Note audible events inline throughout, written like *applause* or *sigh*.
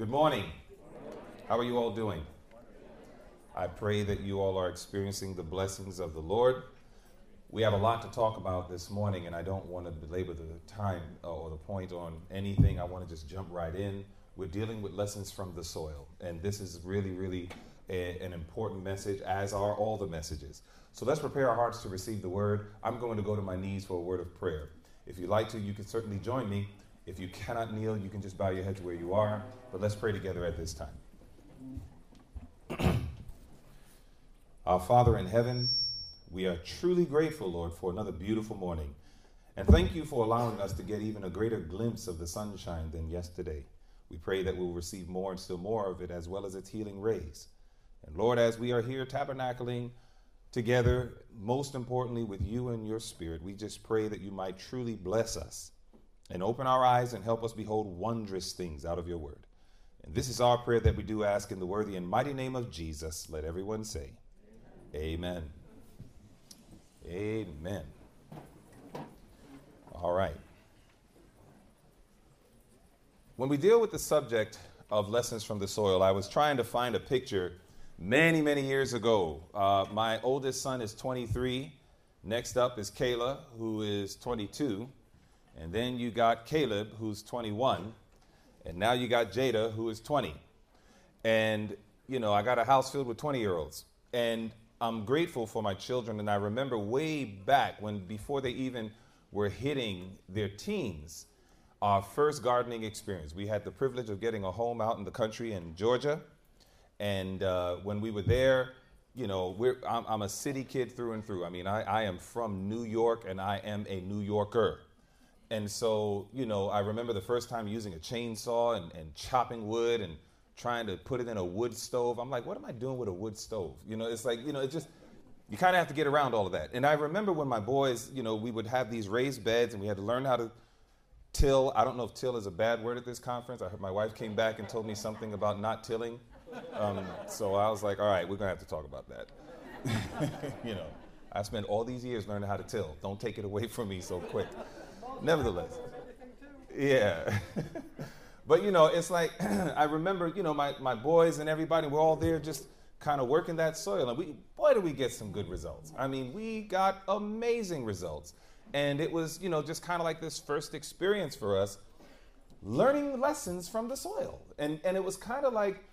Good morning. How are you all doing? I pray that you all are experiencing the blessings of the Lord. We have a lot to talk about this morning, and I don't want to belabor the time uh, or the point on anything. I want to just jump right in. We're dealing with lessons from the soil, and this is really, really a, an important message, as are all the messages. So let's prepare our hearts to receive the word. I'm going to go to my knees for a word of prayer. If you'd like to, you can certainly join me. If you cannot kneel, you can just bow your head to where you are. But let's pray together at this time. *clears throat* Our Father in heaven, we are truly grateful, Lord, for another beautiful morning. And thank you for allowing us to get even a greater glimpse of the sunshine than yesterday. We pray that we'll receive more and still more of it, as well as its healing rays. And Lord, as we are here tabernacling together, most importantly with you and your spirit, we just pray that you might truly bless us and open our eyes and help us behold wondrous things out of your word. And this is our prayer that we do ask in the worthy and mighty name of Jesus. Let everyone say, Amen. Amen. Amen. All right. When we deal with the subject of lessons from the soil, I was trying to find a picture many, many years ago. Uh, my oldest son is 23. Next up is Kayla, who is 22. And then you got Caleb, who's 21. And now you got Jada, who is 20. And, you know, I got a house filled with 20 year olds. And I'm grateful for my children. And I remember way back when, before they even were hitting their teens, our first gardening experience. We had the privilege of getting a home out in the country in Georgia. And uh, when we were there, you know, I'm, I'm, a city kid through and through. I mean, I, I am from New York and I am a New Yorker. And so, you know, I remember the first time using a chainsaw and, and chopping wood and trying to put it in a wood stove. I'm like, what am I doing with a wood stove? You know, it's like, you know, it just, you kind of have to get around all of that. And I remember when my boys, you know, we would have these raised beds and we had to learn how to till. I don't know if till is a bad word at this conference. I heard my wife came back and told me something about not tilling. Um, so I was like, all right, we're going to have to talk about that. *laughs* you know, I spent all these years learning how to till. Don't take it away from me so quick nevertheless. Yeah. *laughs* but you know, it's like *clears throat* I remember, you know, my, my boys and everybody, we're all there just kind of working that soil. And we boy did we get some good results. I mean, we got amazing results. And it was, you know, just kind of like this first experience for us, learning lessons from the soil. And and it was kind of like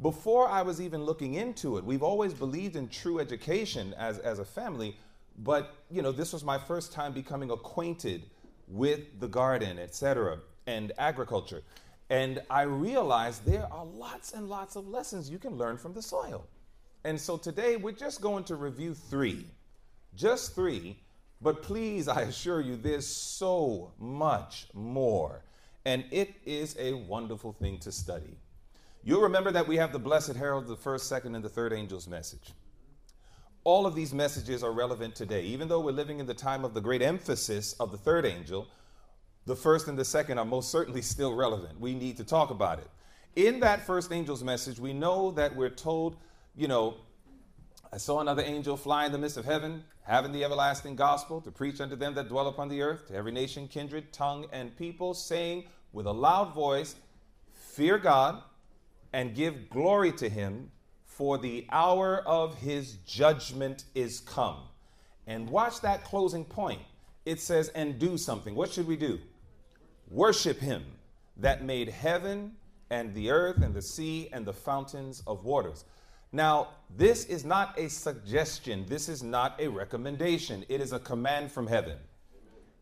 before I was even looking into it, we've always believed in true education as, as a family, but you know, this was my first time becoming acquainted with the garden, etc., and agriculture. And I realized there are lots and lots of lessons you can learn from the soil. And so today we're just going to review three, just three, but please, I assure you, there's so much more. And it is a wonderful thing to study. You'll remember that we have the Blessed Herald, the first, second, and the third angel's message all of these messages are relevant today. Even though we're living in the time of the great emphasis of the third angel, the first and the second are most certainly still relevant. We need to talk about it. In that first angel's message, we know that we're told, you know, I saw another angel fly in the midst of heaven, having the everlasting gospel to preach unto them that dwell upon the earth, to every nation, kindred, tongue, and people, saying with a loud voice, Fear God and give glory to him, for the hour of his judgment is come. And watch that closing point. It says, and do something. What should we do? Worship him that made heaven and the earth and the sea and the fountains of waters. Now, this is not a suggestion, this is not a recommendation, it is a command from heaven.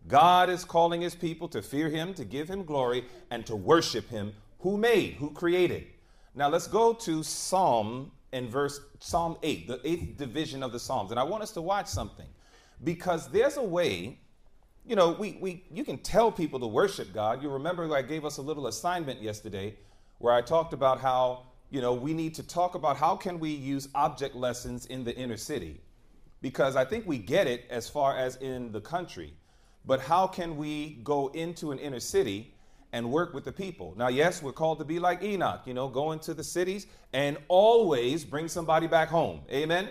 God is calling his people to fear him, to give him glory, and to worship him who made, who created. Now, let's go to Psalm in verse Psalm 8, the eighth division of the Psalms. And I want us to watch something because there's a way, you know, we, we you can tell people to worship God. You remember I gave us a little assignment yesterday where I talked about how, you know, we need to talk about how can we use object lessons in the inner city. Because I think we get it as far as in the country. But how can we go into an inner city and work with the people. Now, yes, we're called to be like Enoch, you know, go into the cities and always bring somebody back home. Amen?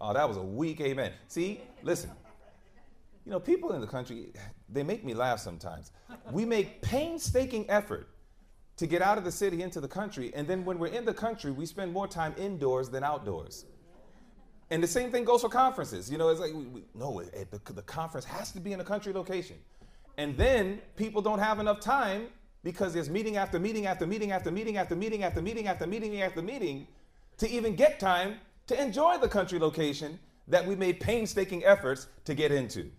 Oh, that was a weak amen. See, listen, you know, people in the country, they make me laugh sometimes. We make painstaking effort to get out of the city into the country. And then when we're in the country, we spend more time indoors than outdoors. And the same thing goes for conferences. You know, it's like, we, we, no, it, the, the conference has to be in a country location. And then people don't have enough time because there's meeting after meeting after meeting after meeting after meeting after meeting after meeting after meeting to even get time to enjoy the country location that we made painstaking efforts to get into.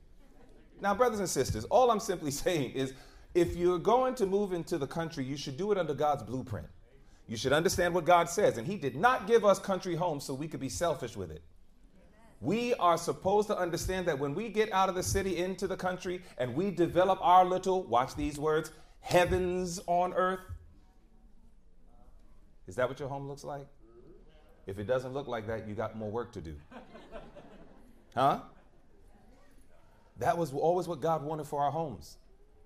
Now, brothers and sisters, all I'm simply *laughs* saying is if you're going to move into the country, you should do it under God's blueprint. You should understand what God says. And He did not give us country homes so we could be selfish with it. We are supposed to understand that when we get out of the city into the country and we develop our little, watch these words, heavens on earth. Is that what your home looks like? If it doesn't look like that, you got more work to do. Huh? That was always what God wanted for our homes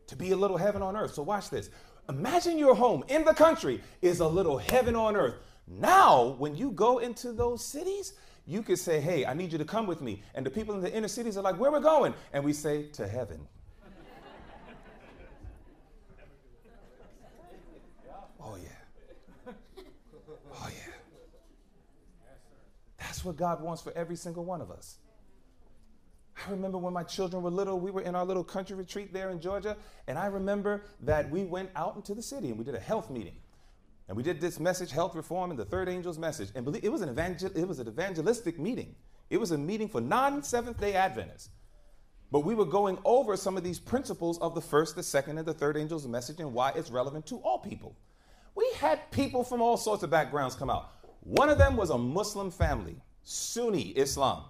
to be a little heaven on earth. So, watch this. Imagine your home in the country is a little heaven on earth. Now, when you go into those cities, you could say, Hey, I need you to come with me. And the people in the inner cities are like, Where we going? And we say, To heaven. oh, yeah. Oh, yeah. That's what God wants for every single one of us. I remember when my children were little, we were in our little country retreat there in Georgia, and I remember that we went out into the city and we did a health meeting. And we did this message, health reform, and the third angel's message. And believe, it was an evangel- it was an evangelistic meeting. It was a meeting for non-seventh day Adventists. But we were going over some of these principles of the first, the second, and the third angel's message and why it's relevant to all people. We had people from all sorts of backgrounds come out. One of them was a Muslim family, Sunni Islam.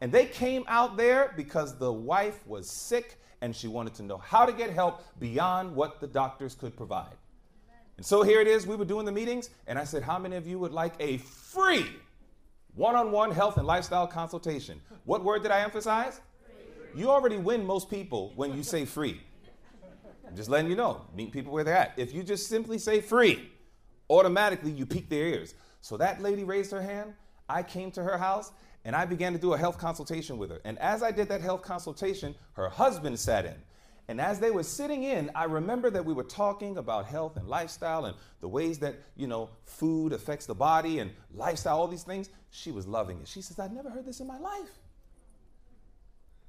And they came out there because the wife was sick and she wanted to know how to get help beyond what the doctors could provide. And so here it is, we were doing the meetings, and I said, How many of you would like a free one on one health and lifestyle consultation? What word did I emphasize? Free. You already win most people when you say free. I'm just letting you know, meet people where they're at. If you just simply say free, automatically you pique their ears. So that lady raised her hand. I came to her house and I began to do a health consultation with her. And as I did that health consultation, her husband sat in. And as they were sitting in, I remember that we were talking about health and lifestyle and the ways that, you know, food affects the body and lifestyle, all these things. She was loving it. She says, I've never heard this in my life.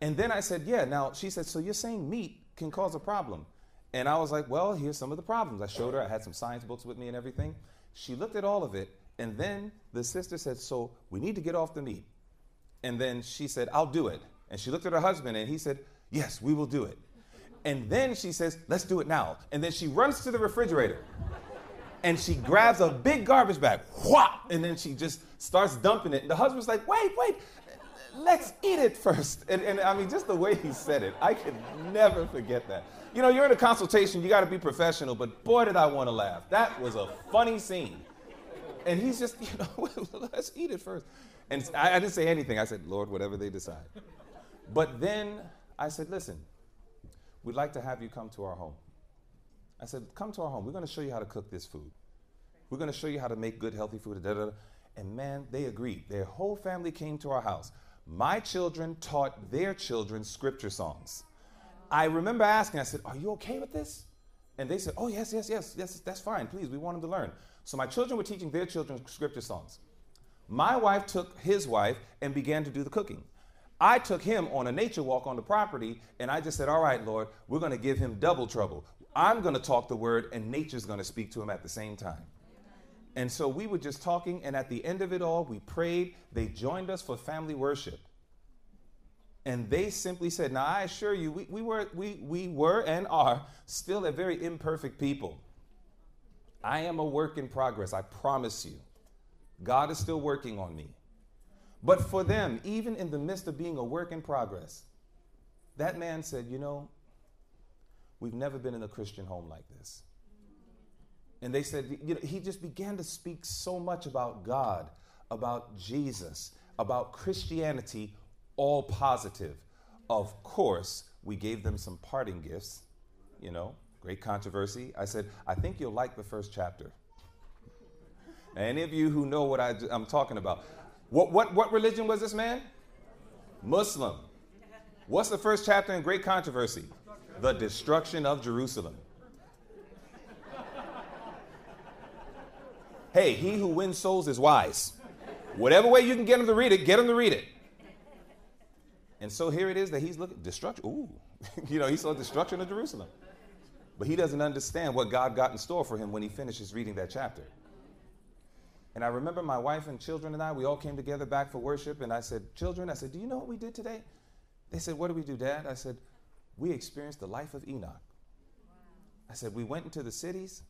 And then I said, Yeah. Now she said, So you're saying meat can cause a problem? And I was like, Well, here's some of the problems. I showed her, I had some science books with me and everything. She looked at all of it. And then the sister said, So we need to get off the meat. And then she said, I'll do it. And she looked at her husband and he said, Yes, we will do it. And then she says, Let's do it now. And then she runs to the refrigerator and she grabs a big garbage bag, whop, and then she just starts dumping it. And the husband's like, Wait, wait, let's eat it first. And, and I mean, just the way he said it, I can never forget that. You know, you're in a consultation, you got to be professional, but boy, did I want to laugh. That was a funny scene. And he's just, you know, *laughs* let's eat it first. And I, I didn't say anything. I said, Lord, whatever they decide. But then I said, listen, we'd like to have you come to our home. I said, come to our home. We're going to show you how to cook this food. We're going to show you how to make good, healthy food. Da, da, da. And man, they agreed. Their whole family came to our house. My children taught their children scripture songs. I remember asking, I said, Are you okay with this? And they said, Oh, yes, yes, yes, yes, that's fine. Please, we want them to learn. So my children were teaching their children scripture songs. My wife took his wife and began to do the cooking. I took him on a nature walk on the property, and I just said, All right, Lord, we're going to give him double trouble. I'm going to talk the word, and nature's going to speak to him at the same time. And so we were just talking, and at the end of it all, we prayed. They joined us for family worship. And they simply said, Now I assure you, we, we, were, we, we were and are still a very imperfect people. I am a work in progress, I promise you. God is still working on me. But for them, even in the midst of being a work in progress, that man said, You know, we've never been in a Christian home like this. And they said, you know, he just began to speak so much about God, about Jesus, about Christianity, all positive. Of course, we gave them some parting gifts, you know, great controversy. I said, I think you'll like the first chapter. Any of you who know what I, am talking about. What, what, what religion was this man? Muslim. What's the first chapter in Great Controversy? The destruction of Jerusalem. Hey, he who wins souls is wise. Whatever way you can get him to read it, get him to read it. And so here it is that he's looking destruction. Ooh, *laughs* you know, he saw destruction of Jerusalem. But he doesn't understand what God got in store for him when he finishes reading that chapter. And I remember my wife and children and I, we all came together back for worship. And I said, Children, I said, Do you know what we did today? They said, What did we do, Dad? I said, We experienced the life of Enoch. I said, We went into the cities,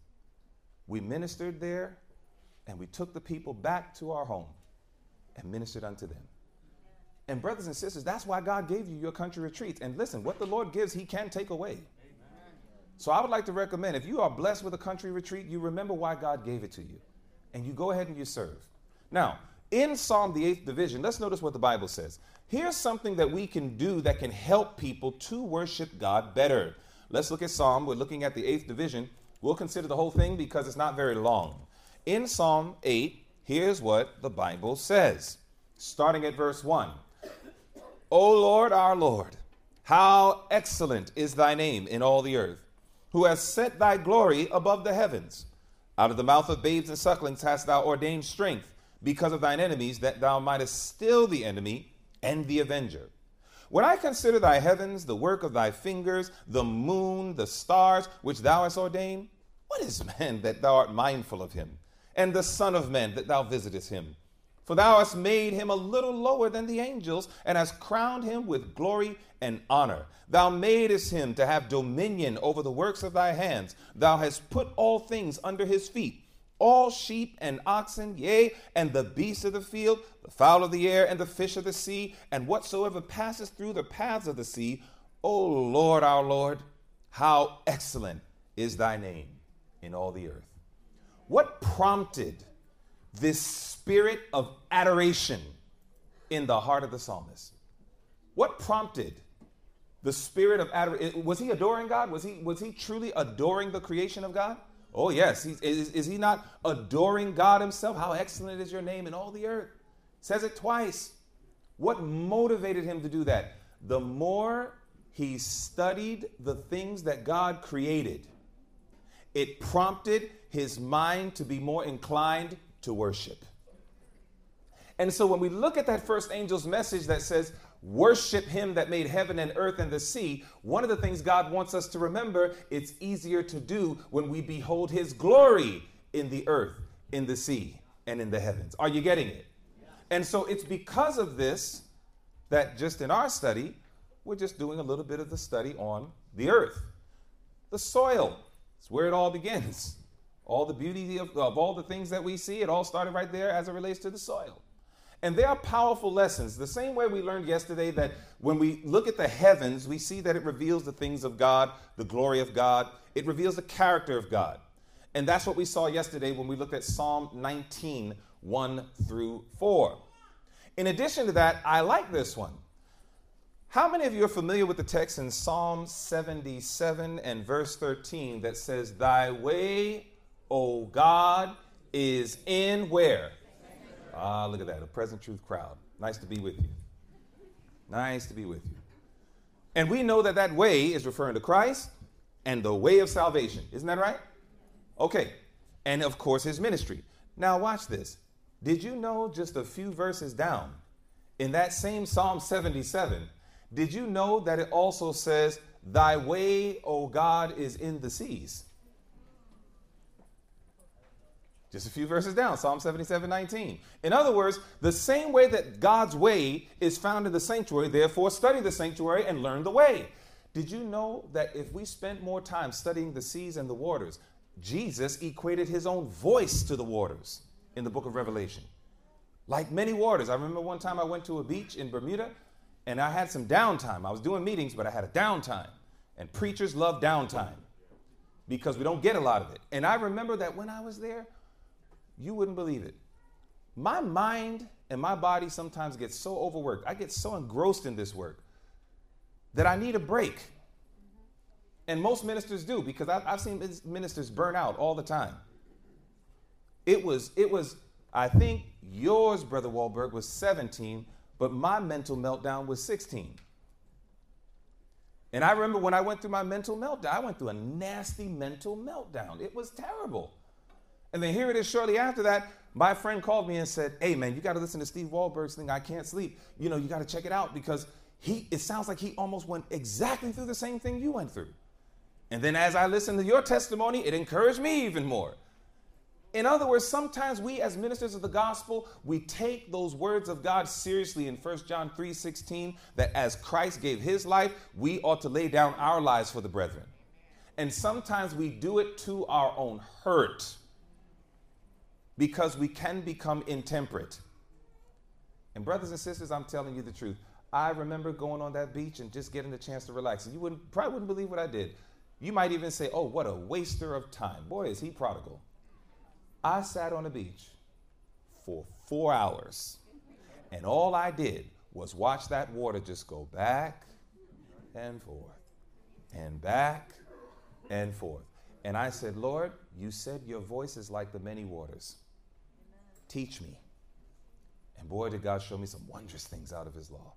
we ministered there, and we took the people back to our home and ministered unto them. And, brothers and sisters, that's why God gave you your country retreats. And listen, what the Lord gives, He can take away. So I would like to recommend if you are blessed with a country retreat, you remember why God gave it to you. And you go ahead and you serve. Now, in Psalm the 8th division, let's notice what the Bible says. Here's something that we can do that can help people to worship God better. Let's look at Psalm. We're looking at the 8th division. We'll consider the whole thing because it's not very long. In Psalm 8, here's what the Bible says, starting at verse 1. O Lord, our Lord, how excellent is thy name in all the earth who has set thy glory above the heavens. Out of the mouth of babes and sucklings hast thou ordained strength because of thine enemies, that thou mightest still the enemy and the avenger. When I consider thy heavens, the work of thy fingers, the moon, the stars, which thou hast ordained, what is man that thou art mindful of him, and the Son of Man that thou visitest him? For thou hast made him a little lower than the angels, and hast crowned him with glory and honor. Thou madest him to have dominion over the works of thy hands. Thou hast put all things under his feet all sheep and oxen, yea, and the beasts of the field, the fowl of the air, and the fish of the sea, and whatsoever passes through the paths of the sea. O Lord, our Lord, how excellent is thy name in all the earth. What prompted this spirit of adoration in the heart of the psalmist? What prompted the spirit of adoration? Was he adoring God? Was he, was he truly adoring the creation of God? Oh, yes. He's, is, is he not adoring God himself? How excellent is your name in all the earth. Says it twice. What motivated him to do that? The more he studied the things that God created, it prompted his mind to be more inclined to worship. And so when we look at that first angel's message that says, worship him that made heaven and earth and the sea, one of the things God wants us to remember, it's easier to do when we behold his glory in the earth, in the sea, and in the heavens. Are you getting it? And so it's because of this that just in our study, we're just doing a little bit of the study on the earth, the soil. It's where it all begins. All the beauty of, of all the things that we see, it all started right there as it relates to the soil. And they are powerful lessons. The same way we learned yesterday that when we look at the heavens, we see that it reveals the things of God, the glory of God, it reveals the character of God. And that's what we saw yesterday when we looked at Psalm 19, 1 through 4. In addition to that, I like this one. How many of you are familiar with the text in Psalm 77 and verse 13 that says, Thy way, O God, is in where? Ah, look at that, a present truth crowd. Nice to be with you. Nice to be with you. And we know that that way is referring to Christ and the way of salvation. Isn't that right? Okay. And of course, his ministry. Now, watch this. Did you know just a few verses down in that same Psalm 77? Did you know that it also says, Thy way, O God, is in the seas? Just a few verses down, Psalm 77 19. In other words, the same way that God's way is found in the sanctuary, therefore study the sanctuary and learn the way. Did you know that if we spent more time studying the seas and the waters, Jesus equated his own voice to the waters in the book of Revelation? Like many waters. I remember one time I went to a beach in Bermuda and I had some downtime. I was doing meetings, but I had a downtime. And preachers love downtime because we don't get a lot of it. And I remember that when I was there, you wouldn't believe it. My mind and my body sometimes gets so overworked. I get so engrossed in this work that I need a break. And most ministers do because I've, I've seen ministers burn out all the time. It was, it was, I think yours, Brother Wohlberg, was 17, but my mental meltdown was 16. And I remember when I went through my mental meltdown, I went through a nasty mental meltdown. It was terrible. And then here it is shortly after that, my friend called me and said, Hey man, you gotta listen to Steve Wohlberg's thing, I can't sleep. You know, you gotta check it out because he it sounds like he almost went exactly through the same thing you went through. And then as I listened to your testimony, it encouraged me even more. In other words, sometimes we as ministers of the gospel, we take those words of God seriously in 1 John 3 16, that as Christ gave his life, we ought to lay down our lives for the brethren. And sometimes we do it to our own hurt because we can become intemperate. And, brothers and sisters, I'm telling you the truth. I remember going on that beach and just getting the chance to relax. And you wouldn't, probably wouldn't believe what I did. You might even say, oh, what a waster of time. Boy, is he prodigal. I sat on the beach for four hours, and all I did was watch that water just go back and forth and back and forth. And I said, Lord, you said your voice is like the many waters. Teach me. And boy, did God show me some wondrous things out of his law.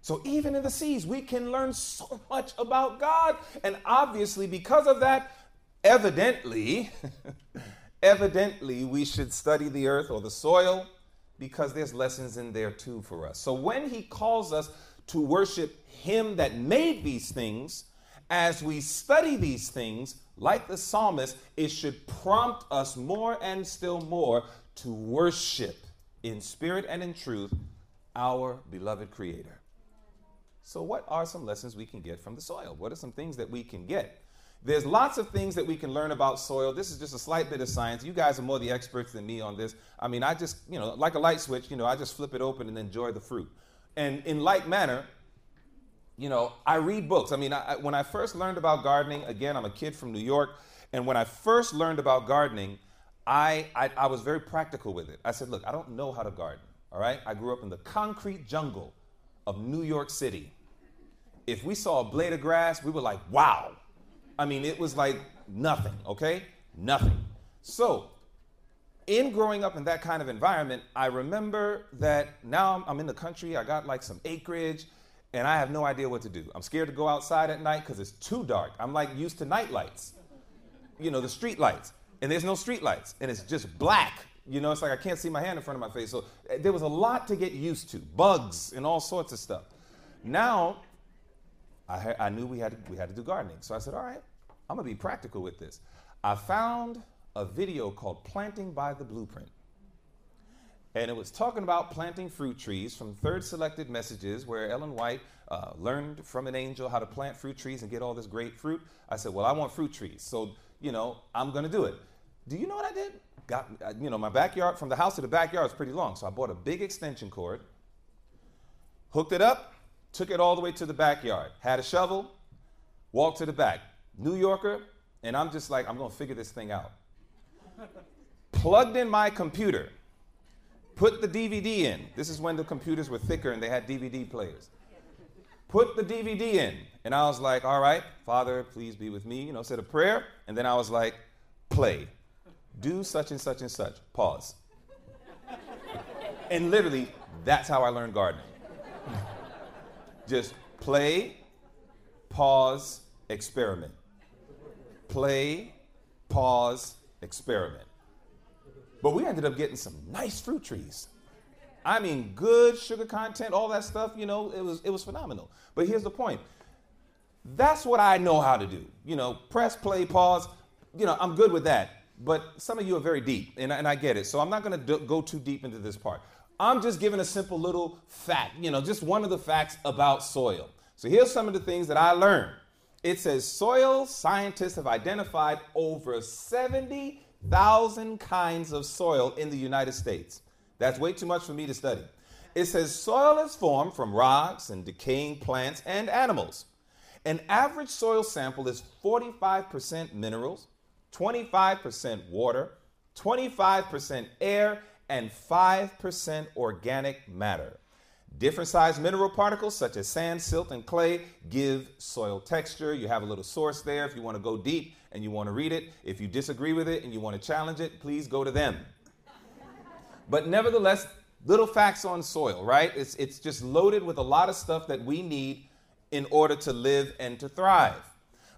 So even in the seas, we can learn so much about God. And obviously, because of that, evidently, *laughs* evidently, we should study the earth or the soil because there's lessons in there too for us. So when he calls us to worship him that made these things, as we study these things, like the psalmist, it should prompt us more and still more to worship in spirit and in truth our beloved Creator. So, what are some lessons we can get from the soil? What are some things that we can get? There's lots of things that we can learn about soil. This is just a slight bit of science. You guys are more the experts than me on this. I mean, I just, you know, like a light switch, you know, I just flip it open and enjoy the fruit. And in like manner, you know, I read books. I mean, I, when I first learned about gardening, again, I'm a kid from New York, and when I first learned about gardening, I, I, I was very practical with it. I said, look, I don't know how to garden, all right? I grew up in the concrete jungle of New York City. If we saw a blade of grass, we were like, wow. I mean, it was like nothing, okay? Nothing. So, in growing up in that kind of environment, I remember that now I'm in the country, I got like some acreage, and I have no idea what to do. I'm scared to go outside at night because it's too dark. I'm like used to night lights, you know, the street lights, and there's no street lights, and it's just black. You know, it's like I can't see my hand in front of my face. So eh, there was a lot to get used to, bugs and all sorts of stuff. Now, I, I knew we had, to, we had to do gardening. So I said, all right, I'm to be practical with this. I found a video called Planting by the Blueprint and it was talking about planting fruit trees from third selected messages where ellen white uh, learned from an angel how to plant fruit trees and get all this great fruit i said well i want fruit trees so you know i'm to do it. Do you know what i did? Got uh, you know my backyard from the house to the backyard is pretty long. So i bought a big extension cord hooked it up took it all the way to the backyard had a shovel walked to the back. New yorker and i'm just like i'm to figure this thing out. Plugged in my computer Put the DVD in. This is when the computers were thicker and they had DVD players. Put the DVD in. And I was like, all right, Father, please be with me. You know, said a prayer. And then I was like, play. Do such and such and such. Pause. and literally, that's how I learned gardening. Just play, pause, experiment. Play, pause, experiment. But we ended up getting some nice fruit trees. I mean, good sugar content, all that stuff, you know, it was, it was phenomenal. But here's the point that's what I know how to do. You know, press, play, pause. You know, I'm good with that. But some of you are very deep, and, and I get it. So I'm not going to go too deep into this part. I'm just giving a simple little fact, you know, just one of the facts about soil. So here's some of the things that I learned. It says soil scientists have identified over 70 thousand kinds of soil in the United States. That's way too much for me to study. It says soil is formed from rocks and decaying plants and animals. An average soil sample is 45% minerals, 25% water, 25% air, and 5% organic matter. Different sized mineral particles such as sand, silt, and clay give soil texture. You have a little source there if you want to go deep and you want to read it. If you disagree with it and you want to challenge it, please go to them. But nevertheless, little facts on soil, right? It's, it's just loaded with a lot of stuff that we need in order to live and to thrive.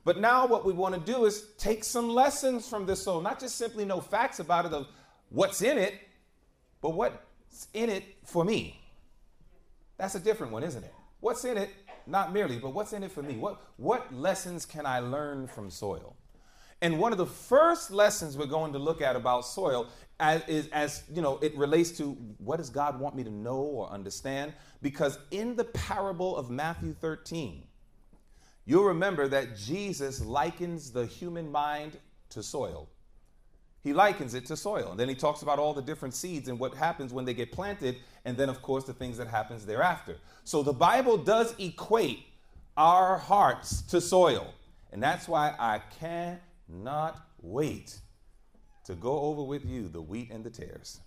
But now what we want to do is take some lessons from this soil, not just simply know facts about it of what's in it, but what's in it for me. That's a different one, isn't it? What's in it, not merely, but what's in it for me? What, what lessons can I learn from soil? And one of the first lessons we're going to look at about soil as, is as you know it relates to what does God want me to know or understand? Because in the parable of Matthew 13, you'll remember that Jesus likens the human mind to soil. He likens it to soil. And then he talks about all the different seeds and what happens when they get planted, and then of course the things that happens thereafter. So the Bible does equate our hearts to soil. And that's why I cannot wait to go over with you the wheat and the tares.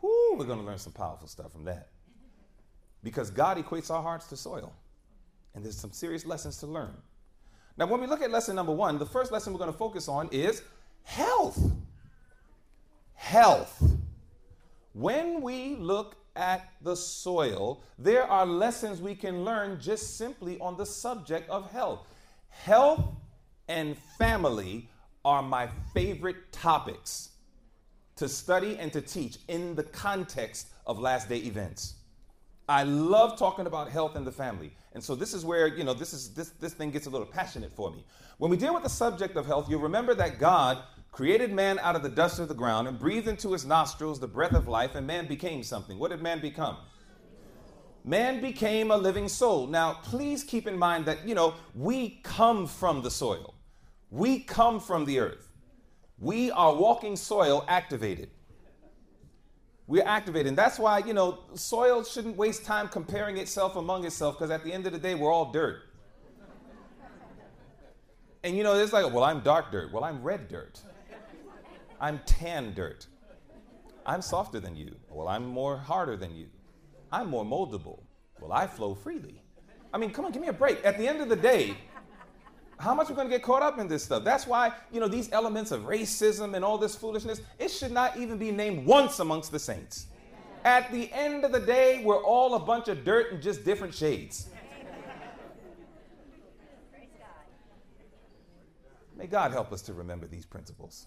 Whoo, we're going to learn some powerful stuff from that. Because God equates our hearts to soil. And there's some serious lessons to learn. Now, when we look at lesson number one, the first lesson we're going to focus on is health. Health. When we look at the soil, there are lessons we can learn just simply on the subject of health. Health and family are my favorite topics to study and to teach in the context of last day events. I love talking about health and the family. And so this is where, you know, this is this this thing gets a little passionate for me. When we deal with the subject of health, you'll remember that God created man out of the dust of the ground and breathed into his nostrils the breath of life and man became something. What did man become? Man became a living soul. Now, please keep in mind that, you know, we come from the soil. We come from the earth. We are walking soil activated. We're activated. And that's why, you know, soil shouldn't waste time comparing itself among itself because at the end of the day, we're all dirt. And, you know, it's like, well, I'm dark dirt. Well, I'm red dirt. I'm tan dirt. I'm softer than you. Well, I'm more harder than you. I'm more moldable. Well, I flow freely. I mean, come on, give me a break. At the end of the day, how much we're going to get caught up in this stuff. That's why, you know, these elements of racism and all this foolishness, it should not even be named once amongst the saints. At the end of the day, we're all a bunch of dirt in just different shades. May God help us to remember these principles.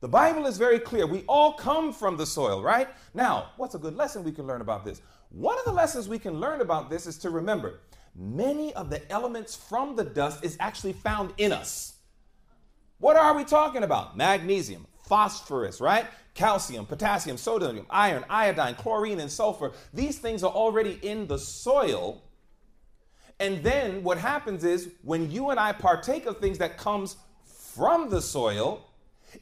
The Bible is very clear. We all come from the soil, right? Now, what's a good lesson we can learn about this? One of the lessons we can learn about this is to remember many of the elements from the dust is actually found in us. What are we talking about? Magnesium, phosphorus, right? Calcium, potassium, sodium, iron, iodine, chlorine, and sulfur. These things are already in the soil. And then what happens is when you and I partake of things that comes from the soil,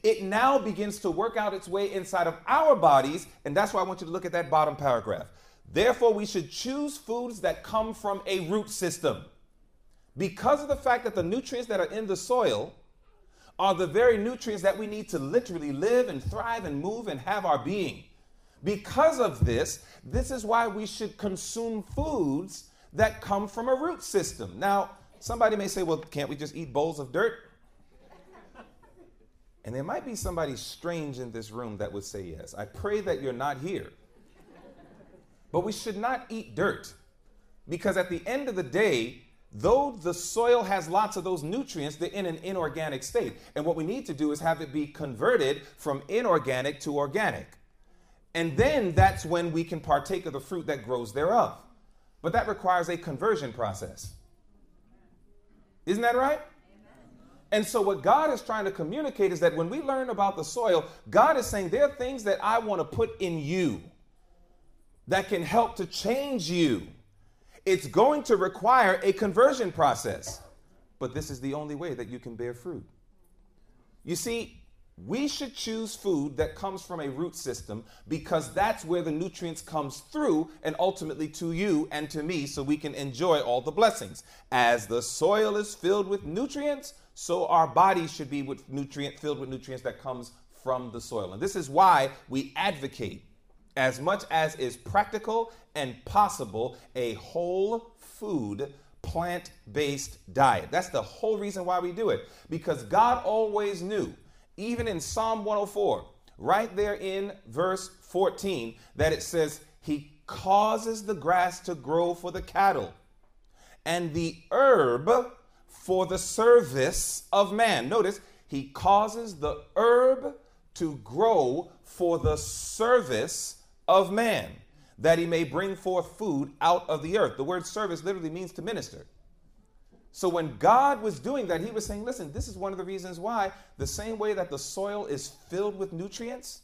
it now begins to work out its way inside of our bodies. And that's why I want you to look at that bottom paragraph. Therefore, we should choose foods that come from a root system. Because of the fact that the nutrients that are in the soil are the very nutrients that we need to literally live and thrive and move and have our being. Because of this, this is why we should consume foods that come from a root system. Now, somebody may say, well, can't we just eat bowls of dirt? And there might be somebody strange in this room that would say yes. I pray that you're not here. But we should not eat dirt because at the end of the day, though the soil has lots of those nutrients, they're in an inorganic state. And what we need to do is have it be converted from inorganic to organic. And then that's when we can partake of the fruit that grows thereof. But that requires a conversion process. Isn't that right? And so, what God is trying to communicate is that when we learn about the soil, God is saying there are things that I want to put in you that can help to change you. It's going to require a conversion process, but this is the only way that you can bear fruit. You see, we should choose food that comes from a root system because that's where the nutrients comes through and ultimately to you and to me so we can enjoy all the blessings. As the soil is filled with nutrients, so our bodies should be with nutrient filled with nutrients that comes from the soil. And this is why we advocate as much as is practical and possible, a whole food, plant based diet. That's the whole reason why we do it. Because God always knew, even in Psalm 104, right there in verse 14, that it says, He causes the grass to grow for the cattle and the herb for the service of man. Notice, he causes the herb to grow for the service of man, that he may bring forth food out of the earth. The word service literally means to minister. So when God was doing that, he was saying, listen, this is one of the reasons why, the same way that the soil is filled with nutrients,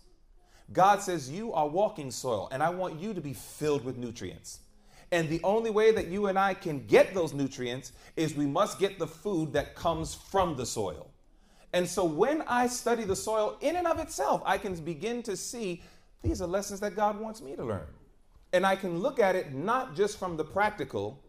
God says, You are walking soil, and I want you to be filled with nutrients. And the only way that you and I can get those nutrients is we must get the food that comes from the soil. And so when I study the soil in and of itself, I can begin to see these are lessons that God wants me to learn. And I can look at it not just from the practical,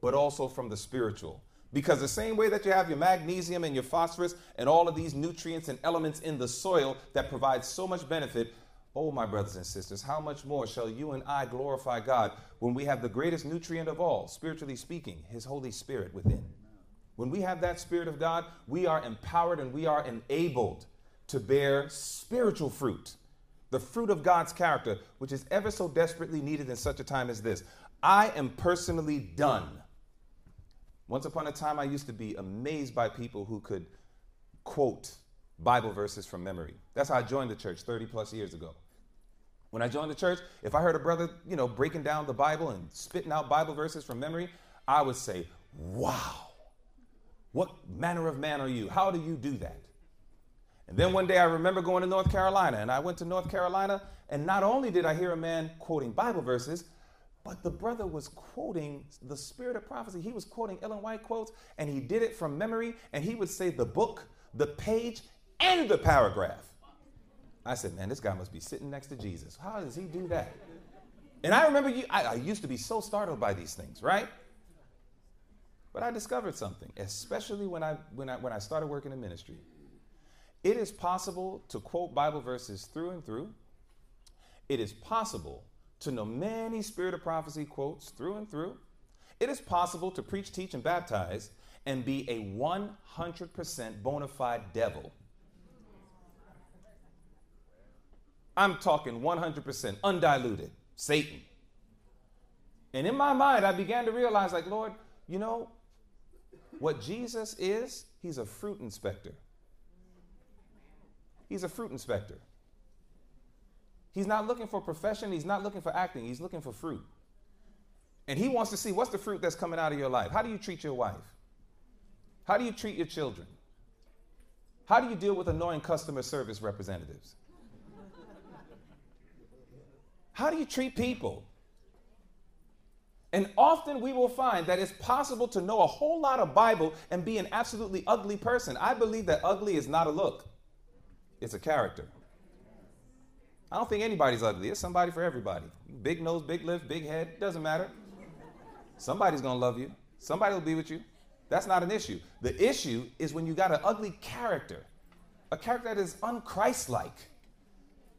but also from the spiritual. Because the same way that you have your magnesium and your phosphorus and all of these nutrients and elements in the soil that provide so much benefit, oh, my brothers and sisters, how much more shall you and I glorify God when we have the greatest nutrient of all, spiritually speaking, His Holy Spirit within? When we have that Spirit of God, we are empowered and we are enabled to bear spiritual fruit, the fruit of God's character, which is ever so desperately needed in such a time as this. I am personally done once upon a time, I used to be amazed by people who could quote Bible verses from memory. That's how I joined the church 30 plus years ago. When I joined the church, if I heard a brother, you know, breaking down the Bible and spitting out Bible verses from memory, I would say, "Wow. What manner of man are you? How do you do that?" And then one day I remember going to North Carolina, and I went to North Carolina, and not only did I hear a man quoting Bible verses, but the brother was quoting the spirit of prophecy. He was quoting Ellen White quotes, and he did it from memory, and he would say the book, the page, and the paragraph. I said, man, this guy must be sitting next to Jesus. How does he do that? And I remember you, I, I used to be so startled by these things, right? But I discovered something, especially when I, when I, when I started working in ministry. It is possible to quote Bible verses through and through. It is possible to know many spirit of prophecy quotes through and through, it is possible to preach, teach, and baptize and be a 100% bona fide devil. I'm talking 100% undiluted, Satan. And in my mind, I began to realize, like, Lord, you know, what Jesus is, he's a fruit inspector. He's a fruit inspector. He's not looking for profession, he's not looking for acting, he's looking for fruit. And he wants to see what's the fruit that's coming out of your life. How do you treat your wife? How do you treat your children? How do you deal with annoying customer service representatives? How do you treat people? And often we will find that it's possible to know a whole lot of Bible and be an absolutely ugly person. I believe that ugly is not a look, it's a character. I don't think anybody's ugly. It's somebody for everybody. Big nose, big lips, big head, doesn't matter. Somebody's gonna love you. Somebody will be with you. That's not an issue. The issue is when you got an ugly character, a character that is unchristlike.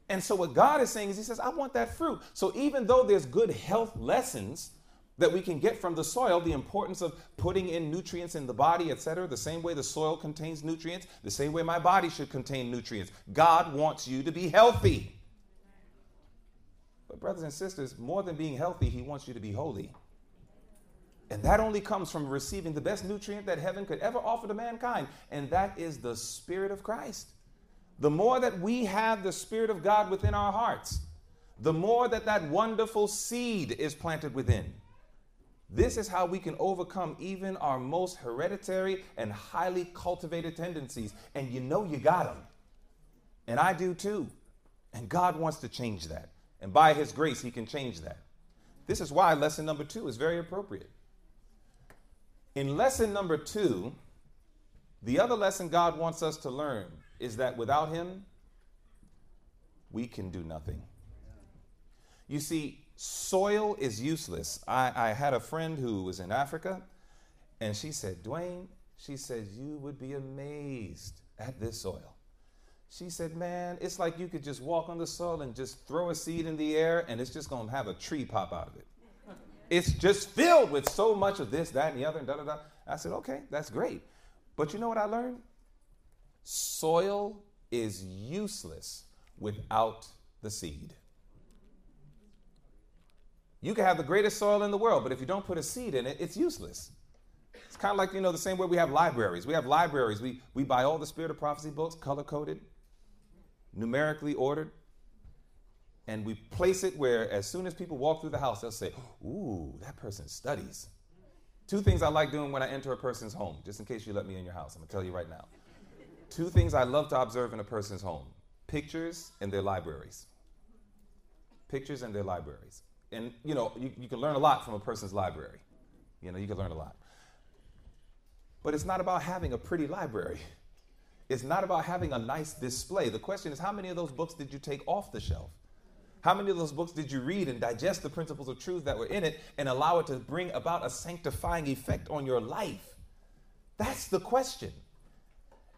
And so what God is saying is He says, I want that fruit. So even though there's good health lessons that we can get from the soil, the importance of putting in nutrients in the body, etc., the same way the soil contains nutrients, the same way my body should contain nutrients. God wants you to be healthy. But, brothers and sisters, more than being healthy, He wants you to be holy. And that only comes from receiving the best nutrient that heaven could ever offer to mankind, and that is the Spirit of Christ. The more that we have the Spirit of God within our hearts, the more that that wonderful seed is planted within. This is how we can overcome even our most hereditary and highly cultivated tendencies. And you know you got them. And I do too. And God wants to change that. And by His grace, He can change that. This is why lesson number two is very appropriate. In lesson number two, the other lesson God wants us to learn is that without Him, we can do nothing. You see, soil is useless. I, I, had a friend who was in Africa, and she said, Dwayne, she said, you would be amazed at this soil. She said, Man, it's like you could just walk on the soil and just throw a seed in the air and it's just to have a tree pop out of it. It's just filled with so much of this, that, and the other, and da da da. I said, Okay, that's great. But you know what I learned? Soil is useless without the seed. You can have the greatest soil in the world, but if you don't put a seed in it, it's useless. It's kind of like, you know, the same way we have libraries. We have libraries. We, we buy all the Spirit of Prophecy books, color coded, numerically ordered, and we place it where as soon as people walk through the house, they'll say, Ooh, that person studies. Two things I like doing when I enter a person's home, just in case you let me in your house. I'm gonna tell you right now. Two things I love to observe in a person's home pictures and their libraries. Pictures and their libraries. And you know, you, you can learn a lot from a person's library. You know, you can learn a lot. But it's not about having a pretty library. *laughs* It's not about having a nice display. The question is, how many of those books did you take off the shelf? How many of those books did you read and digest the principles of truth that were in it and allow it to bring about a sanctifying effect on your life? That's the question.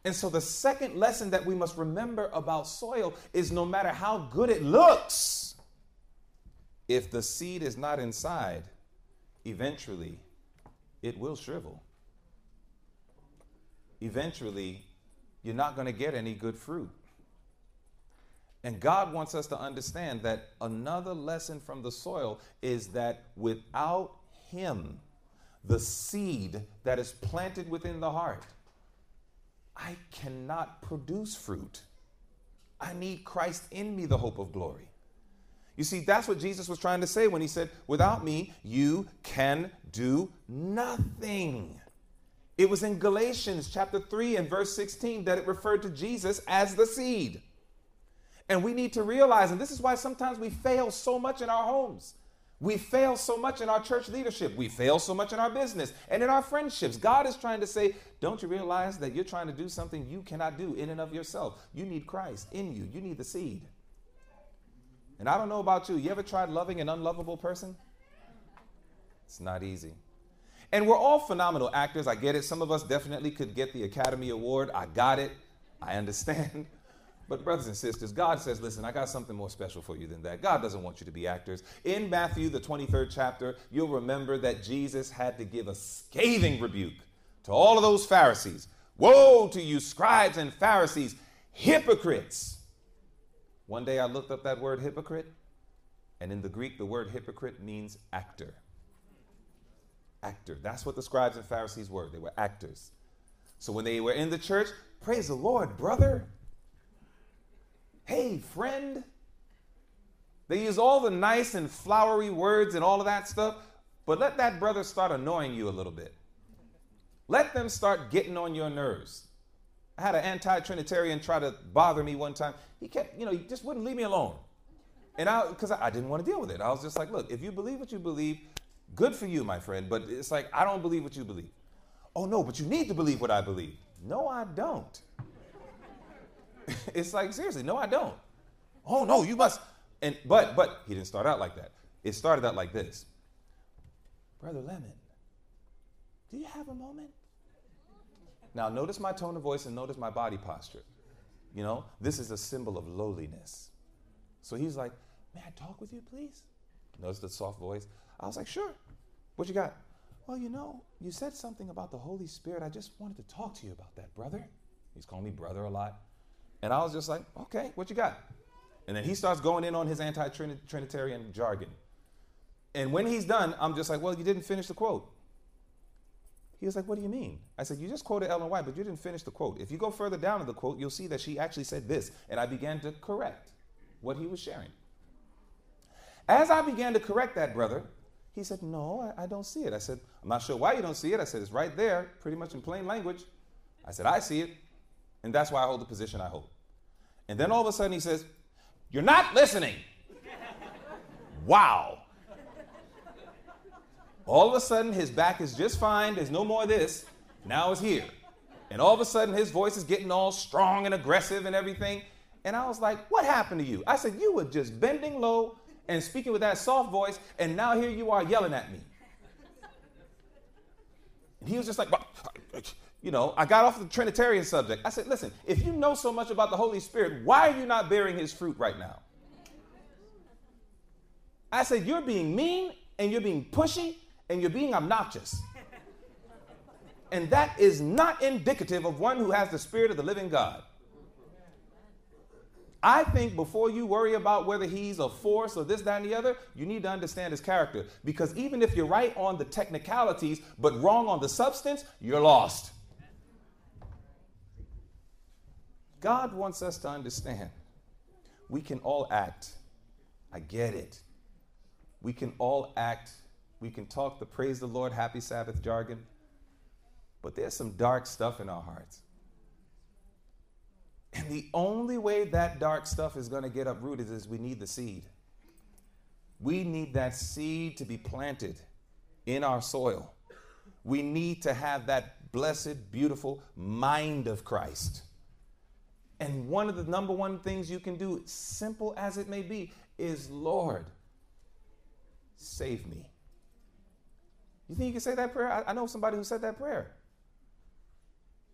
And so, the second lesson that we must remember about soil is no matter how good it looks, if the seed is not inside, eventually it will shrivel. Eventually, you're not going to get any good fruit. And God wants us to understand that another lesson from the soil is that without Him, the seed that is planted within the heart, I cannot produce fruit. I need Christ in me, the hope of glory. You see, that's what Jesus was trying to say when he said, Without me, you can do nothing. It was in Galatians chapter 3 and verse 16 that it referred to Jesus as the seed. And we need to realize, and this is why sometimes we fail so much in our homes. We fail so much in our church leadership. We fail so much in our business and in our friendships. God is trying to say, don't you realize that you're trying to do something you cannot do in and of yourself? You need Christ in you, you need the seed. And I don't know about you, you ever tried loving an unlovable person? It's not easy. And we're all phenomenal actors. I get it. Some of us definitely could get the Academy Award. I got it. I understand. *laughs* But, brothers and sisters, God says, listen, I got something more special for you than that. God doesn't want you to be actors. In Matthew, the 23rd chapter, you'll remember that Jesus had to give a scathing rebuke to all of those Pharisees. Woe to you, scribes and Pharisees, hypocrites! One day I looked up that word hypocrite, and in the Greek, the word hypocrite means actor. Actor. That's what the scribes and Pharisees were. They were actors. So when they were in the church, praise the Lord, brother hey, friend. They use all the nice and flowery words and all of that stuff, but let that brother start annoying you a little bit. Let them start getting on your nerves. I had an anti Trinitarian try to bother me one time. He kept, you know, he just wouldn't leave me alone. And I, because I, I didn't want to deal with it. I was just like, look, if you believe what you believe, good for you, my friend. But it's like, I don't believe what you believe. Oh, no, but you need to believe what I believe. No, I don't. *laughs* it's like seriously, no, I don't. Oh no, you must. And but but he didn't start out like that. It started out like this. Brother Lemon, do you have a moment? Now notice my tone of voice and notice my body posture. You know, this is a symbol of lowliness. So he's like, May I talk with you, please? Notice the soft voice. I was like, Sure. What you got? Well, you know, you said something about the Holy Spirit. I just wanted to talk to you about that, brother. He's calling me brother a lot. And I was just like, okay, what you got? And then he starts going in on his anti Trinitarian jargon. And when he's done, I'm just like, well, you didn't finish the quote. He was like, what do you mean? I said, you just quoted Ellen White, but you didn't finish the quote. If you go further down in the quote, you'll see that she actually said this. And I began to correct what he was sharing. As I began to correct that brother, he said, no, I, I don't see it. I said, I'm not sure why you don't see it. I said, it's right there, pretty much in plain language. I said, I see it. And that's why I hold the position I hold. And then all of a sudden he says, You're not listening. wow. All of a sudden his back is just fine. There's no more of this. Now it's here. And all of a sudden his voice is getting all strong and aggressive and everything. And I was like, What happened to you? I said, You were just bending low and speaking with that soft voice, and now here you are yelling at me. And he was just like, you know, I got off the Trinitarian subject. I said, listen, if you know so much about the Holy Spirit, why are you not bearing his fruit right now? I said, you're being mean and you're being pushy and you're being obnoxious. And that is not indicative of one who has the Spirit of the living God. I think before you worry about whether he's a force or this, that, and the other, you need to understand his character. Because even if you're right on the technicalities but wrong on the substance, you're lost. God wants us to understand we can all act. I get it. We can all act. We can talk the praise the Lord, happy Sabbath jargon. But there's some dark stuff in our hearts. And the only way that dark stuff is going to get uprooted is we need the seed. We need that seed to be planted in our soil. We need to have that blessed, beautiful mind of Christ. And one of the number one things you can do, simple as it may be, is Lord, save me. You think you can say that prayer? I, I know somebody who said that prayer.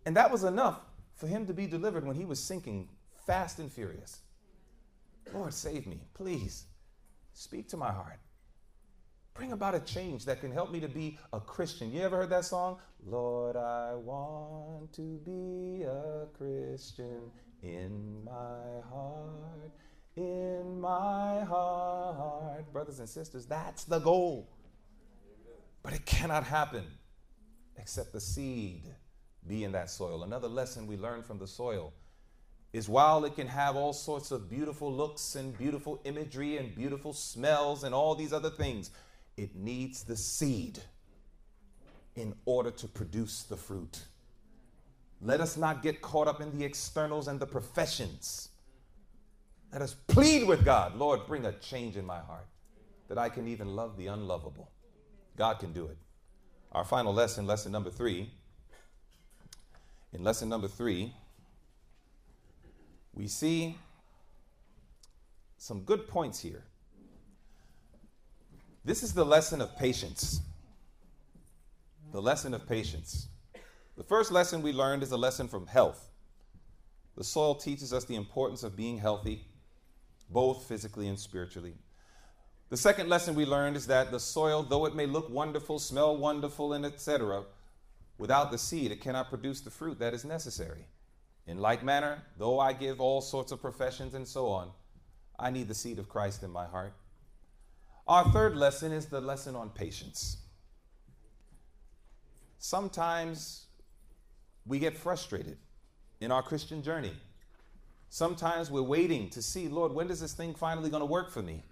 And that was enough for him to be delivered when he was sinking fast and furious. Lord, save me, please. Speak to my heart. Bring about a change that can help me to be a Christian. You ever heard that song? Lord, I want to be a Christian in my heart, in my heart. Brothers and sisters, that's the goal. But it cannot happen except the seed be in that soil. Another lesson we learn from the soil is while it can have all sorts of beautiful looks and beautiful imagery and beautiful smells and all these other things, it needs the seed in order to produce the fruit. Let us not get caught up in the externals and the professions. Let us plead with God, Lord, bring a change in my heart that I can even love the unlovable. God can do it. Our final lesson, lesson number three, in lesson number three, we see some good points here. This is the lesson of patience. The lesson of patience. The first lesson we learned is a lesson from health. The soil teaches us the importance of being healthy, both physically and spiritually. The second lesson we learned is that the soil, though it may look wonderful, smell wonderful, and etc., Without the seed, it cannot produce the fruit that is necessary. In like manner, though I give all sorts of professions and so on, I need the seed of Christ in my heart. Our third lesson is the lesson on patience. Sometimes we get frustrated in our Christian journey. Sometimes we're waiting to see, Lord, when is this thing finally going to work for me?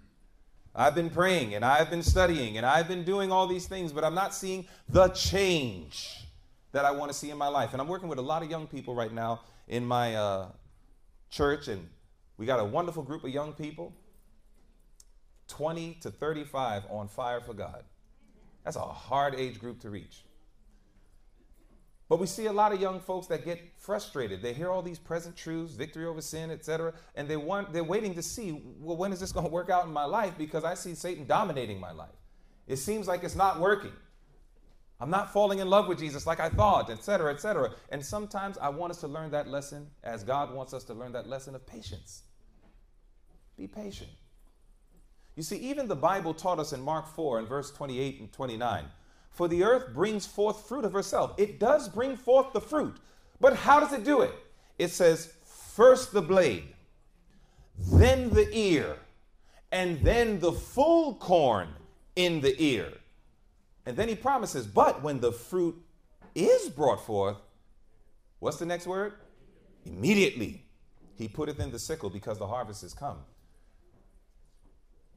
I've been praying and I've been studying and I've been doing all these things, but I'm not seeing the change that I want to see in my life. And I'm working with a lot of young people right now in my uh, church, and we got a wonderful group of young people 20 to 35 on fire for God. That's a hard age group to reach. But we see a lot of young folks that get frustrated. They hear all these present truths, victory over sin, etc., and they want they're waiting to see, well, when is this going to work out in my life? Because I see Satan dominating my life. It seems like it's not working. I'm not falling in love with Jesus like I thought, etc., etc. And sometimes I want us to learn that lesson as God wants us to learn that lesson of patience. Be patient. You see, even the Bible taught us in Mark 4 and verse 28 and 29 For the earth brings forth fruit of herself. It does bring forth the fruit. But how does it do it? It says, first the blade, then the ear, and then the full corn in the ear. And then he promises, but when the fruit is brought forth, what's the next word? Immediately he putteth in the sickle because the harvest is come.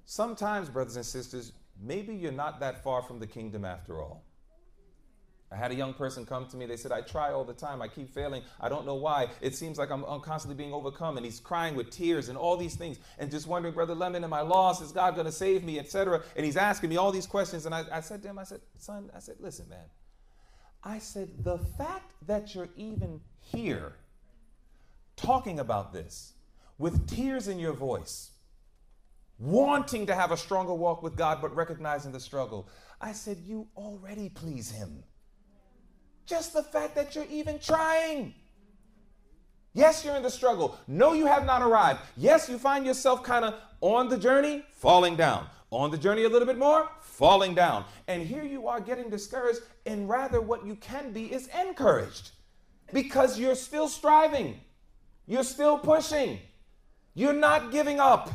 Sometimes, brothers and sisters, maybe you're not that far from the kingdom after all. I had a young person come to me. They said, I try all the time. I keep failing. I don't know why. It seems like I'm, constantly being overcome. And he's crying with tears and all these things and just wondering, Brother Lemon, am I lost? Is God going to save me, etc.? And he's asking me all these questions. And I, I said to him, I said, Son, I said, listen, man. I said, the fact that you're even here talking about this with tears in your voice, wanting to have a stronger walk with God, but recognizing the struggle, I said, you already please Him. Just the fact that you're even trying. Yes, you're in the struggle. No, you have not arrived. Yes, you find yourself kind of on the journey, falling down. On the journey a little bit more, falling down. And here you are getting discouraged, and rather what you can be is encouraged because you're still striving, you're still pushing. You're not giving up.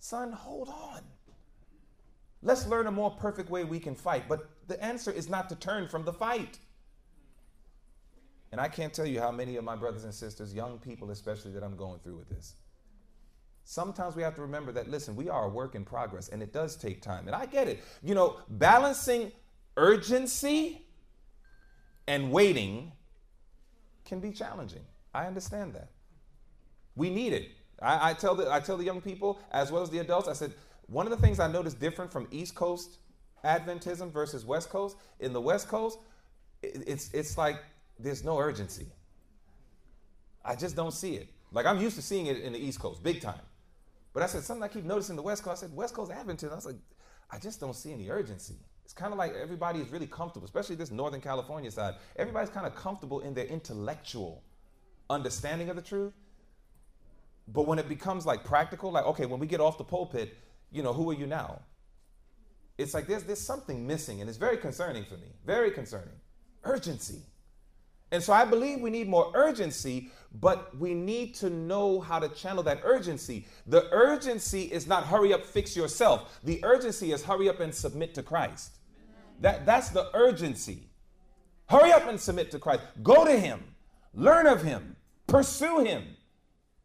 Son, hold on. Let's learn a more perfect way we can fight. But the answer is not to turn from the fight. And I can't tell you how many of my brothers and sisters, young people especially, that I'm going through with this. Sometimes we have to remember that, listen, we are a work in progress and it does take time. And I get it. You know, balancing urgency and waiting can be challenging. I understand that. We need it. I, I, tell the, I tell the young people as well as the adults, I said, one of the things I noticed different from East Coast Adventism versus West Coast, in the West Coast, it's, it's like there's no urgency. I just don't see it. Like I'm used to seeing it in the East Coast, big time. But I said, something I keep noticing the West Coast. I said, West Coast Adventism. I was like, I just don't see any urgency. It's kind of like everybody is really comfortable, especially this Northern California side. Everybody's kind of comfortable in their intellectual understanding of the truth. But when it becomes like practical, like, okay, when we get off the pulpit, you know, who are you now? It's like there's, there's something missing, and it's very concerning for me. Very concerning. Urgency. And so I believe we need more urgency, but we need to know how to channel that urgency. The urgency is not hurry up, fix yourself. The urgency is hurry up and submit to Christ. That, that's the urgency. Hurry up and submit to Christ. Go to Him, learn of Him, pursue Him.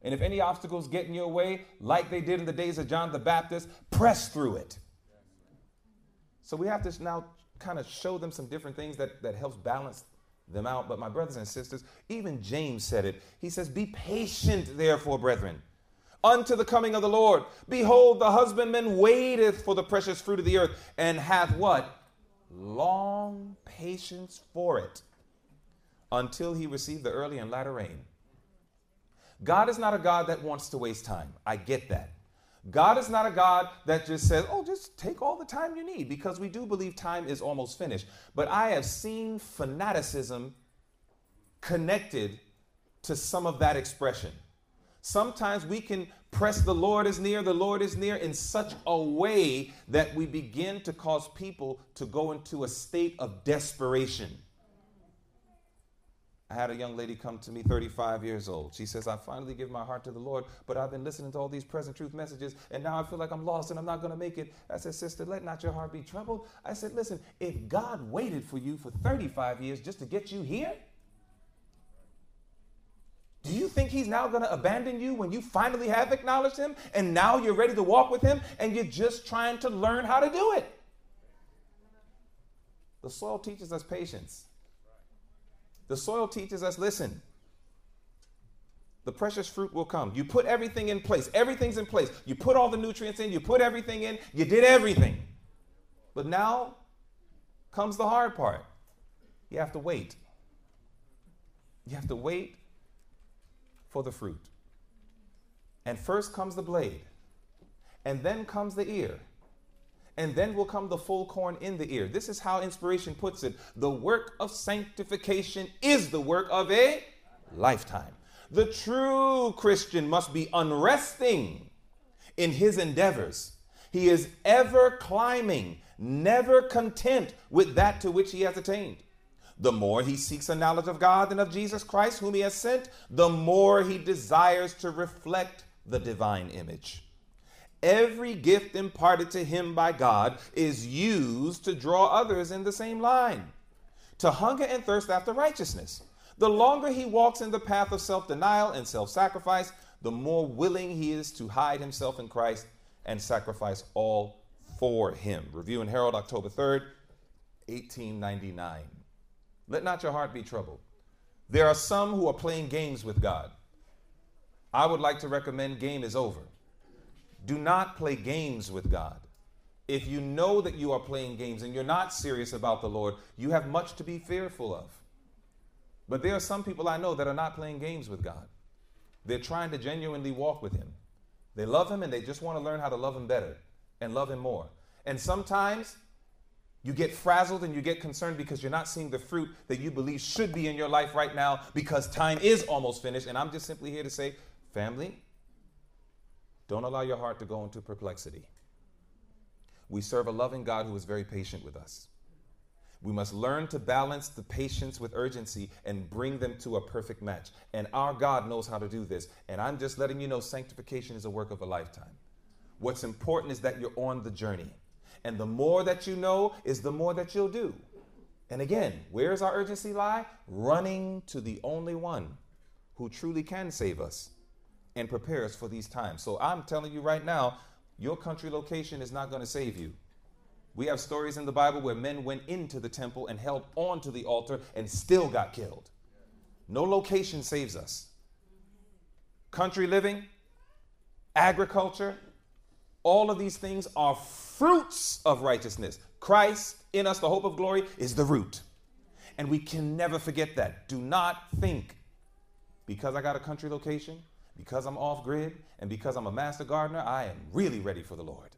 And if any obstacles get in your way, like they did in the days of John the Baptist, press through it. So we have to now kind of show them some different things that, that helps balance them out. But my brothers and sisters, even James said it. He says, Be patient, therefore, brethren, unto the coming of the Lord. Behold, the husbandman waiteth for the precious fruit of the earth, and hath what? Long patience for it, until he receive the early and latter rain. God is not a God that wants to waste time. I get that. God is not a God that just says, oh, just take all the time you need, because we do believe time is almost finished. But I have seen fanaticism connected to some of that expression. Sometimes we can press the Lord is near, the Lord is near in such a way that we begin to cause people to go into a state of desperation. I had a young lady come to me, 35 years old. She says, I finally give my heart to the Lord, but I've been listening to all these present truth messages, and now I feel like I'm lost and I'm not going to make it. I said, Sister, let not your heart be troubled. I said, Listen, if God waited for you for 35 years just to get you here, do you think he's now going to abandon you when you finally have acknowledged him and now you're ready to walk with him and you're just trying to learn how to do it? The soil teaches us patience. The soil teaches us listen, the precious fruit will come. You put everything in place, everything's in place. You put all the nutrients in, you put everything in, you did everything. But now comes the hard part. You have to wait. You have to wait for the fruit. And first comes the blade, and then comes the ear and then will come the full corn in the ear. This is how inspiration puts it. The work of sanctification is the work of a lifetime. The true Christian must be unresting in his endeavors. He is ever climbing, never content with that to which he has attained. The more he seeks a knowledge of God and of Jesus Christ, whom he has sent, the more he desires to reflect the divine image. Every gift imparted to him by God is used to draw others in the same line, to hunger and thirst after righteousness. The longer he walks in the path of self denial and self sacrifice, the more willing he is to hide himself in Christ and sacrifice all for him. Review and Herald, October 3rd, 1899. Let not your heart be troubled. There are some who are playing games with God. I would like to recommend game is over. Do not play games with God. If you know that you are playing games and you're not serious about the Lord, you have much to be fearful of. But there are some people I know that are not playing games with God. They're trying to genuinely walk with Him. They love Him and they just want to learn how to love Him better and love Him more. And sometimes you get frazzled and you get concerned because you're not seeing the fruit that you believe should be in your life right now because time is almost finished. And I'm just simply here to say, family, don't allow your heart to go into perplexity. We serve a loving God who is very patient with us. We must learn to balance the patience with urgency and bring them to a perfect match. And our God knows how to do this. And I'm just letting you know sanctification is a work of a lifetime. What's important is that you're on the journey. And the more that you know is the more that you'll do. And again, where's our urgency lie? Running to the only one who truly can save us and prepare us for these times. So I'm telling you right now, your country location is not going to save you. We have stories in the Bible where men went into the temple and held on to the altar and still got killed. No location saves us. Country living, agriculture, all of these things are fruits of righteousness. Christ in us, the hope of glory, is the root. And we can never forget that. Do not think because I got a country location, because I'm off grid, and because I'm a master gardener, I am really ready for the Lord.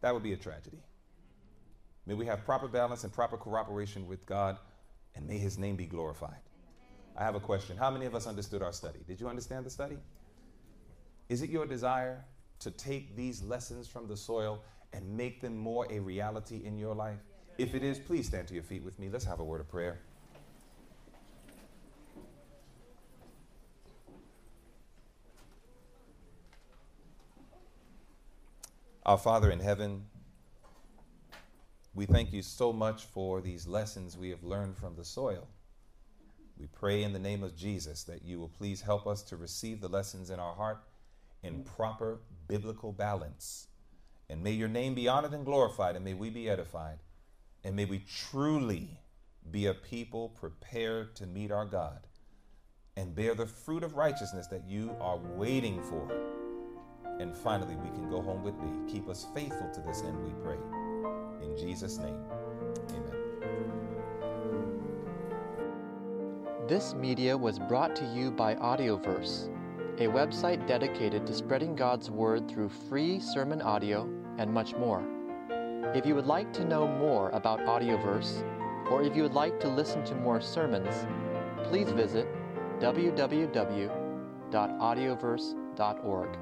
That would be a tragedy. May we have proper balance and proper cooperation with God, and may His name be glorified. I have a question. How many of us understood our study? Did you understand the study? Is it your desire to take these lessons from the soil and make them more a reality in your life? If it is, please stand to your feet with me. Let's have a word of prayer. Our Father in heaven, we thank you so much for these lessons we have learned from the soil. We pray in the name of Jesus that you will please help us to receive the lessons in our heart in proper biblical balance. And may your name be honored and glorified, and may we be edified. And may we truly be a people prepared to meet our God and bear the fruit of righteousness that you are waiting for. And finally, we can go home with thee. Keep us faithful to this end, we pray. In Jesus' name, amen. This media was brought to you by Audioverse, a website dedicated to spreading God's Word through free sermon audio and much more. If you would like to know more about Audioverse, or if you would like to listen to more sermons, please visit www.audioverse.org.